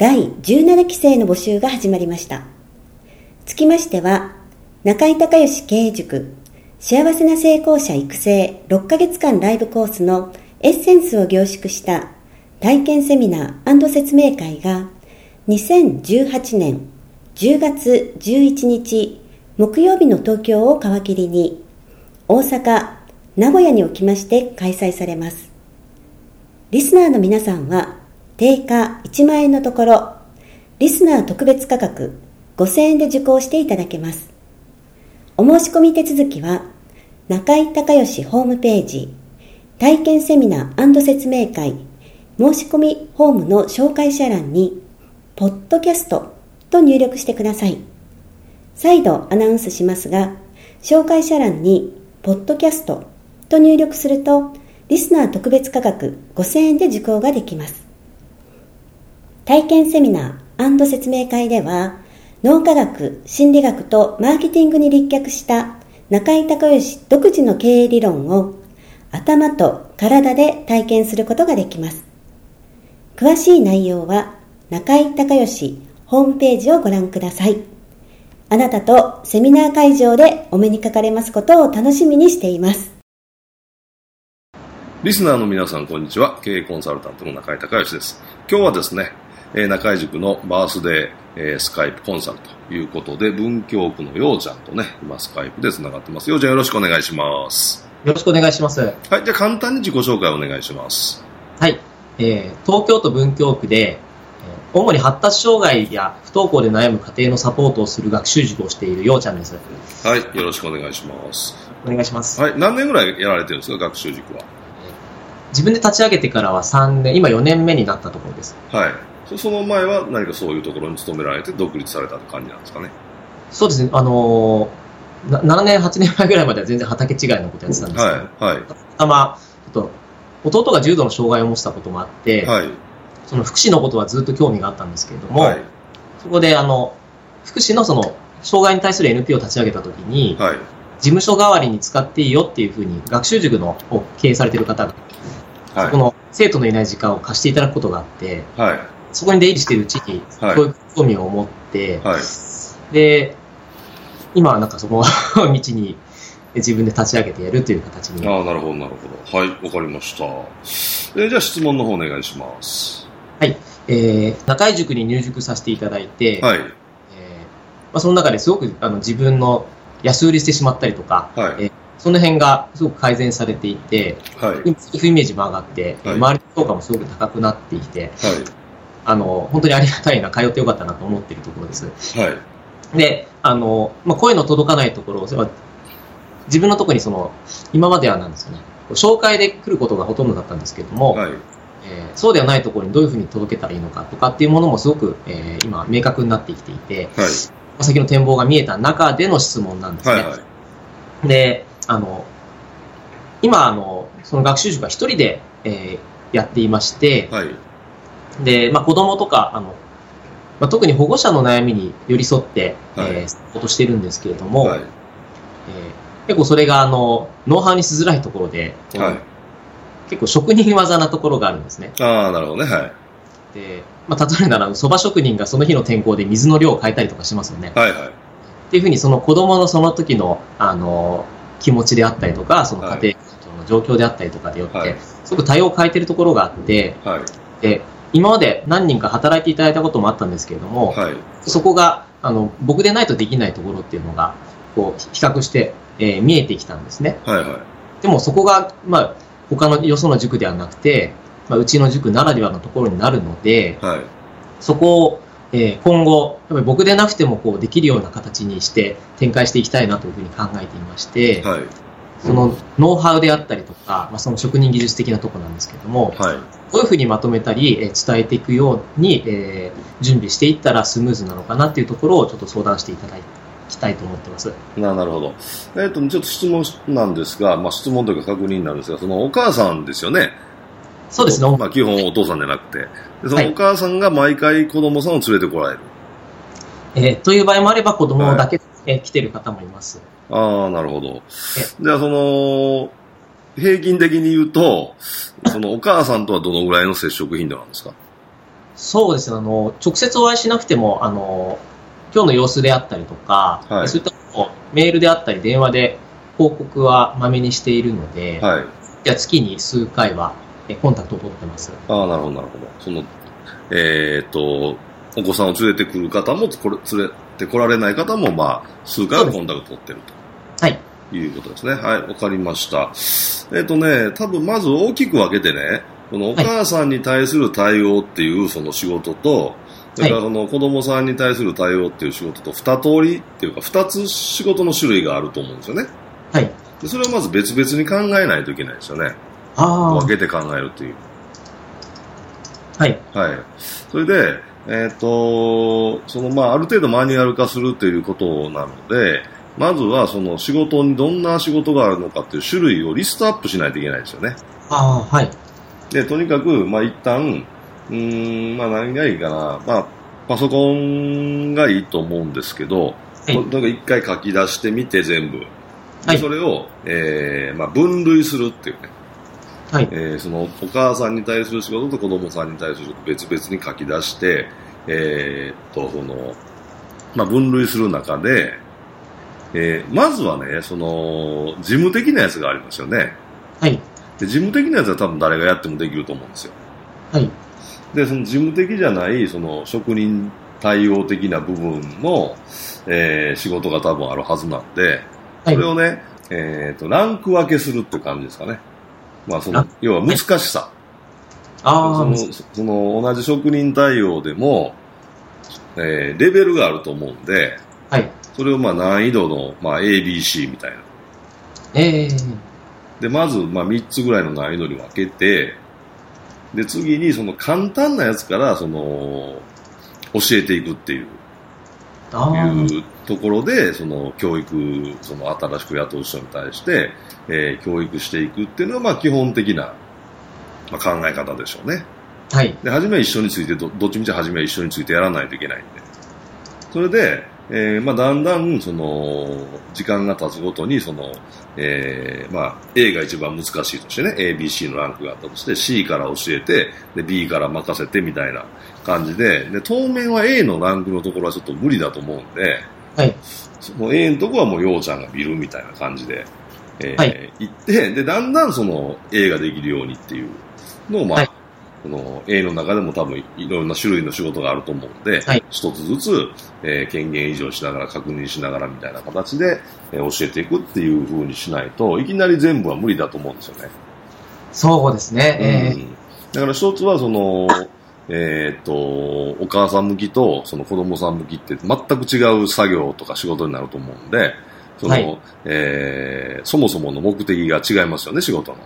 第17期生の募集が始まりました。つきましては、中井隆義経営塾幸せな成功者育成6ヶ月間ライブコースのエッセンスを凝縮した体験セミナー説明会が2018年10月11日木曜日の東京を皮切りに大阪、名古屋におきまして開催されます。リスナーの皆さんは定価1万円のところ、リスナー特別価格5000円で受講していただけます。お申し込み手続きは、中井隆義ホームページ、体験セミナー説明会、申し込みホームの紹介者欄に、ポッドキャストと入力してください。再度アナウンスしますが、紹介者欄に、ポッドキャストと入力すると、リスナー特別価格5000円で受講ができます。体験セミナー説明会では、脳科学、心理学とマーケティングに立脚した中井隆義独自の経営理論を頭と体で体験することができます。詳しい内容は中井隆義ホームページをご覧ください。あなたとセミナー会場でお目にかかれますことを楽しみにしています。リスナーの皆さん、こんにちは。経営コンサルタントの中井隆義です。今日はですね、えー、中井塾のバースデー、えー、スカイプコンサルということで、文京区のようちゃんとね、今スカイプで繋がってます。ようちゃんよろしくお願いします。よろしくお願いします。はい、じゃあ簡単に自己紹介をお願いします。はい。えー、東京都文京区で、主に発達障害や不登校で悩む家庭のサポートをする学習塾をしているようちゃんです。はい、よろしくお願いします。お願いします。はい、何年ぐらいやられてるんですか、学習塾は？自分で立ち上げてからは3年、今4年目になったところです。はい。その前は何かそういうところに勤められて独立された感じなんですかね。そうですね。あのー、7年、8年前ぐらいまでは全然畑違いのことやってたんですけど、はい。はい。たま、ちょっと、弟が重度の障害を持ったこともあって、はい。その福祉のことはずっと興味があったんですけれども、はい。そこで、あの、福祉のその、障害に対する NPO を立ち上げたときに、はい。事務所代わりに使っていいよっていうふうに、学習塾のを経営されている方が、はい、そこの生徒のいない時間を貸していただくことがあって、はい。そこに出入りしているうちに、教育興味を持って、はい、で、今はなんかその 道に自分で立ち上げてやるという形に。ああ、なるほど、なるほど。はい、わかりました。えー、じゃあ質問の方お願いします。はい。えー、中井塾に入塾させていただいて、はい。えー、まあ、その中ですごくあの自分の安売りしてしまったりとか、はい。えーその辺がすごく改善されていて、はい、イメージも上がって、はい、周りの評価もすごく高くなってきて、はい、あの、本当にありがたいな、通ってよかったなと思っているところです。はい。で、あの、まあ、声の届かないところを、自分のところにその、今まではなんですかね、紹介で来ることがほとんどだったんですけれども、はい、えー、そうではないところにどういうふうに届けたらいいのかとかっていうものもすごく、えー、今、明確になってきていて、はい、先の展望が見えた中での質問なんですね。はいはい、で、あの、今、あの、その学習塾は一人で、えー、やっていまして、はい、で、まあ、子供とか、あの、まあ、特に保護者の悩みに寄り添って、はい、えー、サポートしてるんですけれども、はい、えー、結構それが、あの、ノウハウにしづらいところで、はい、結構職人技なところがあるんですね。ああ、なるほどね、はい。で、まあ、例えるなら、蕎麦職人がその日の天候で水の量を変えたりとかしますよね。はいはい。っていうふうに、その子供のその時の、あの、気持ちであったりとか、その家庭の状況であったりとかでよって、はい、すごく対応を変えてるところがあって、はい、で今まで何人か働いていただいたこともあったんですけれども、はい、そこがあの、僕でないとできないところっていうのが、こう、比較して、えー、見えてきたんですね。はいはい。でもそこが、まあ、他のよその塾ではなくて、まあ、うちの塾ならではのところになるので、はい、そこを、えー、今後、やっぱり僕でなくてもこうできるような形にして展開していきたいなというふうに考えていまして、はい、そのノウハウであったりとか、まあ、その職人技術的なところなんですけれども、はい、こういうふうにまとめたり、えー、伝えていくように、えー、準備していったらスムーズなのかなっていうところをちょっと相談していただきたいと思ってます。ななるほど。えっ、ー、と、ちょっと質問なんですが、まあ、質問というか確認なんですが、そのお母さんですよね。そうですね。まあ、基本お父さんじゃなくて。そのお母さんが毎回子供さんを連れてこられる。はい、えー、という場合もあれば子供だけ、はい、えー、来てる方もいます。ああ、なるほど。じゃあ、その、平均的に言うと、そのお母さんとはどのぐらいの接触頻度なんですか？そうですね。あの、直接お会いしなくても、あの、今日の様子であったりとか、はい、そういったのをメールであったり電話で報告はまめにしているので、はい、じゃあ月に数回はコンタクトを取ってます。ああ、なるほど、なるほど。その、えー、っと、お子さんを連れてくる方も、これ連れてこられない方も、まあ、数回はコンタクト取ってると。はい。いうことですね。はい、わかりました。えっ、とね、多分まず大きく分けてね、このお母さんに対する対応っていうその仕事と、それからその子供さんに対する対応っていう仕事と二通りっていうか二つ仕事の種類があると思うんですよね。はい。でそれをまず別々に考えないといけないですよね。分けて考えるという。はい。はい。それで、えっ、ー、と、そのまあ、ある程度マニュアル化するということなので、まずはその仕事にどんな仕事があるのかっていう種類をリストアップしないといけないですよね。ああ、はい。で、とにかく、まあ一旦、うん、まあ何がいいかな。まあ、パソコンがいいと思うんですけど、はい、なんか一回書き出してみて全部。はい、それを、えー、まあ分類するっていうね。はいえー、そのお母さんに対する仕事と子供さんに対する別々に書き出して、えー、っとそのまあ、分類する中で、えー、まずはねその事務的なやつがありますよね、はい、で事務的なやつは多分誰がやってもできると思うんですよ、はい、でその事務的じゃないその職人対応的な部分の、えー、仕事が多分あるはずなんで、それをね、えーとランク分けするっていう感じですかね。まあ、その、要は難しさ。あその、その、同じ職人対応でも、えー、レベルがあると思うんで、はい。それをまあ難易度の、まあ ABC みたいな。ええー、で、まず、まあ3つぐらいの難易度に分けて、で、次にその簡単なやつから、その、教えていくっていう、いうところで、その教育、その新しく雇う人に対して、えー、教育していくっていうのが、まあ基本的な、まあ、考え方でしょうね。はい。で、初めは一緒についてど、どっちみち初めは一緒についてやらないといけないんで。それで、えー、まあだんだん、その、時間が経つごとに、その、えー、まあ A が一番難しいとしてね、A、B、C のランクがあったとして、C から教えて、で、B から任せてみたいな感じで、で、当面は A のランクのところはちょっと無理だと思うんで、はい。その A のところはもうようちゃんが見るみたいな感じで、えー、はい、行って、で、だんだんその A ができるようにっていうのを、まあ、はい、この A の中でも多分いろんな種類の仕事があると思うんで、はい、一つずつ、えー、権限移譲しながら確認しながらみたいな形で、えー、教えていくっていう風にしないといきなり全部は無理だと思うんですよね。そうですね。うん、だから一つはその、えっ、と、お母さん向きとその子供さん向きって全く違う作業とか仕事になると思うんで、その、はい、えー、そもそもの目的が違いますよね、仕事の。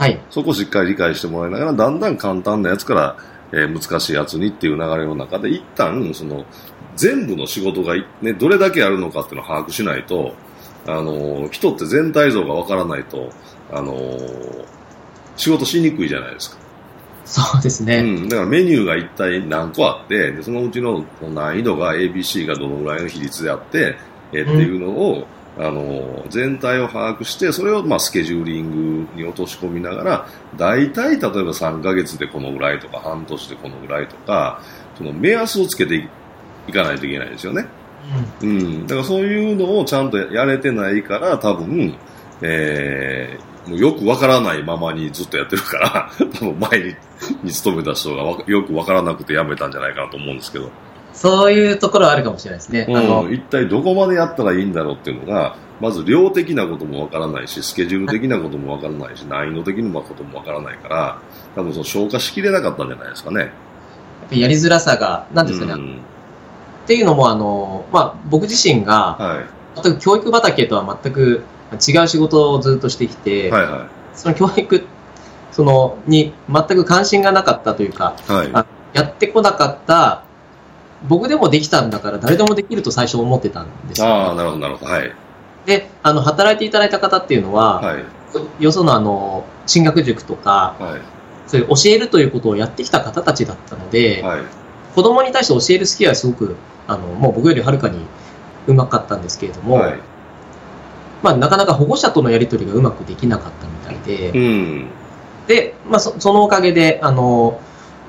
はい。そこをしっかり理解してもらいながら、だんだん簡単なやつから、えー、難しいやつにっていう流れの中で、一旦、その、全部の仕事が、ね、どれだけあるのかっていうのを把握しないと、あのー、人って全体像がわからないと、あのー、仕事しにくいじゃないですか。そうですね。うん。だからメニューが一体何個あって、でそのうちの難易度が ABC がどのぐらいの比率であって、えー、っていうのを、うんあの全体を把握してそれをまあスケジューリングに落とし込みながら大体例えば3ヶ月でこのぐらいとか半年でこのぐらいとかその目安をつけていかないといけないですよね、うん、うん、だからそういうのをちゃんとやれてないから多分、えー、もうよくわからないままにずっとやってるから 多分前にに勤めた人がよくわからなくて辞めたんじゃないかなと思うんですけどそういうところはあるかもしれないですね。うん、あの一体どこまでやったらいいんだろうっていうのが、まず量的なこともわからないし、スケジュール的なこともわからないし、難易度的なこともわからないから、多分その消化しきれなかったんじゃないですかね。やっぱやりづらさが、なんですかね。うん、っていうのも、あの、まあ、僕自身が、はい、全く教育畑とは全く違う仕事をずっとしてきて、はいはい、その教育そのに全く関心がなかったというか、はい、やってこなかった僕でもできたんだから誰でもできると最初思ってたんですよ、ああ、なるほど、なるほど。はい。で、あの、働いていただいた方っていうのは、はい、よそのあの、進学塾とか、はい、そういう教えるということをやってきた方たちだったので、はい、子供に対して教えるスキルはすごく、あの、もう僕よりはるかにうまかったんですけれども、はい、まあ、なかなか保護者とのやり取りがうまくできなかったみたいで、うん、で、まあそ、そのおかげで、あの、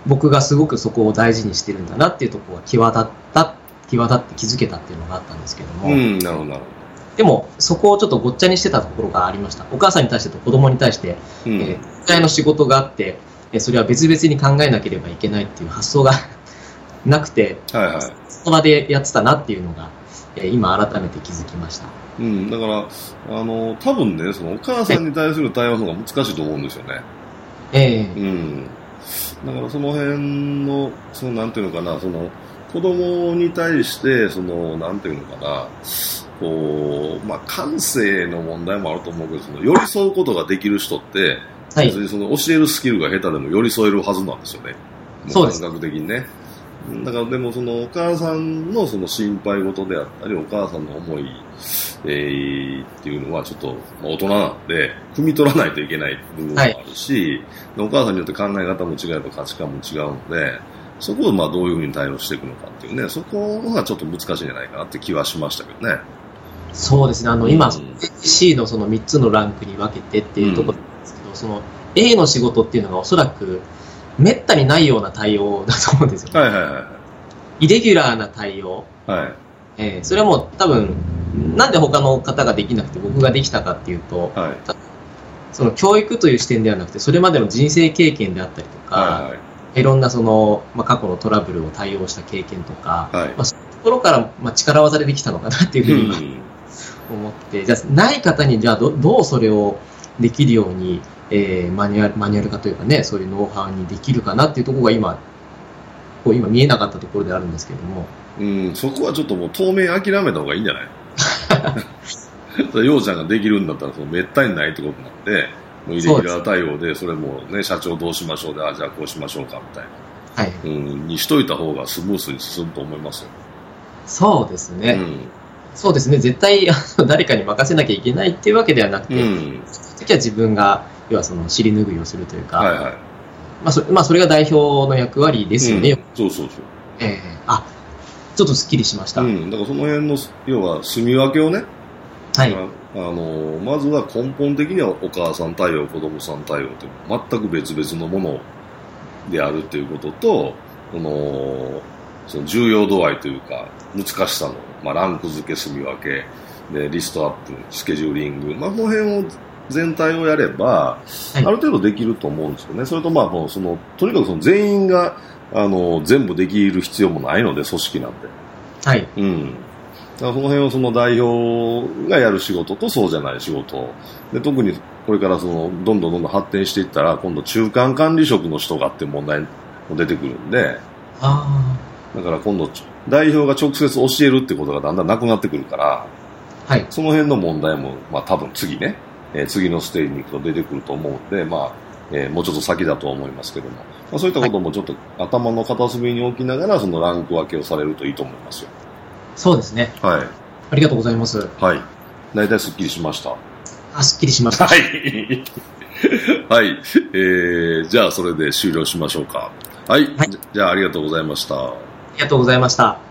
僕がすごくそこを大事にしてるんだなっていうところが際立った、際立って気づけたっていうのがあったんですけども。うん、なるほど、なるほど。でも、そこをちょっとごっちゃにしてたところがありました。お母さんに対してと子供に対して、うん、えー、の仕事があって、えそれは別々に考えなければいけないっていう発想が なくて、はいはい、その場でやってたなっていうのが、えー、今改めて気づきました。うん、だから、あの、多分ね、そのお母さんに対する対応の方が難しいと思うんですよね。ええー、うん。だからその辺の、そのなんていうのかな、その子供に対して、そのなんていうのかな、こう、まあ感性の問題もあると思うけど、その寄り添うことができる人って、はい、別にその教えるスキルが下手でも寄り添えるはずなんですよね。そうです。感覚的にね。だからでもそのお母さんのその心配事であったり、お母さんの思い、えー、っていうのはちょっと大人なんで、汲み取らないといけない部分もあるし、はい、お母さんによって考え方も違えば価値観も違うので、そこをまあどういうふうに対応していくのかっていうね、そこがちょっと難しいんじゃないかなって気はしましたけどね。そうですね、あの、今、うん、C のその3つのランクに分けてっていうところなんですけど、うん、その A の仕事っていうのがおそらく、めったにないような対応だと思うんですよ。はいはいはい。イレギュラーな対応。はい。えー、それはもう多分、なんで他の方ができなくて僕ができたかっていうと、はい、その教育という視点ではなくて、それまでの人生経験であったりとか、はいはい、いろんなその、まあ、過去のトラブルを対応した経験とか、はい、まあ、そういうところから、まあ、力技でできたのかなっていうふうに、思って、じゃあ、ない方に、じゃあど、どうそれをできるように、えー、マニュアル、マニュアル化というかね、そういうノウハウにできるかなっていうところが今、こう今見えなかったところであるんですけども。うん、そこはちょっともう当面諦めた方がいいんじゃない？ようちゃんができるんだったら、そのめったにないってことなんで、もうイレギュラー対応で、それもね、社長どうしましょうで、あ、じゃあこうしましょうかみたいな。はい。うん、にしといた方がスムースに進むと思いますよ。そうですね。うんそうですね、絶対誰かに任せなきゃいけないっていうわけではなくて、うん、時は自分が、要はその尻拭いをするというか、はいはい、まあそまあ、それが代表の役割ですよね。うん、そうそうそう。ええー、あ、ちょっとすっきりしました。うん、だからその辺の、要は住み分けをね、はい。あの、まずは根本的にはお母さん対応、子供さん対応って全く別々のものであるっていうことと、この、その重要度合いというか、難しさの、まあ、ランク付け、住み分け、で、リストアップ、スケジューリング、まあ、この辺を、全体をやれば、はい、ある程度できると思うんですよね。それと、まあ、もう、その、とにかくその全員が、あの、全部できる必要もないので、組織なんて。はい。うん。だからその辺をその代表がやる仕事とそうじゃない仕事。で、特にこれからその、どんどんどんどん発展していったら、今度中間管理職の人がって問題も出てくるんで、あだから今度、代表が直接教えるってことがだんだんなくなってくるから、はい。その辺の問題も、まあ多分次ね、えー、次のステージに行くと出てくると思うんで、まあ、えー、もうちょっと先だと思いますけども、まあ、そういったこともちょっと頭の片隅に置きながら、そのランク分けをされるといいと思いますよ。そうですね。はい。ありがとうございます。はい。大体すっきりしました。あ、すっきりしました。はい。はい。えー、じゃあそれで終了しましょうか。はい。はい、じゃあありがとうございました。ありがとうございました。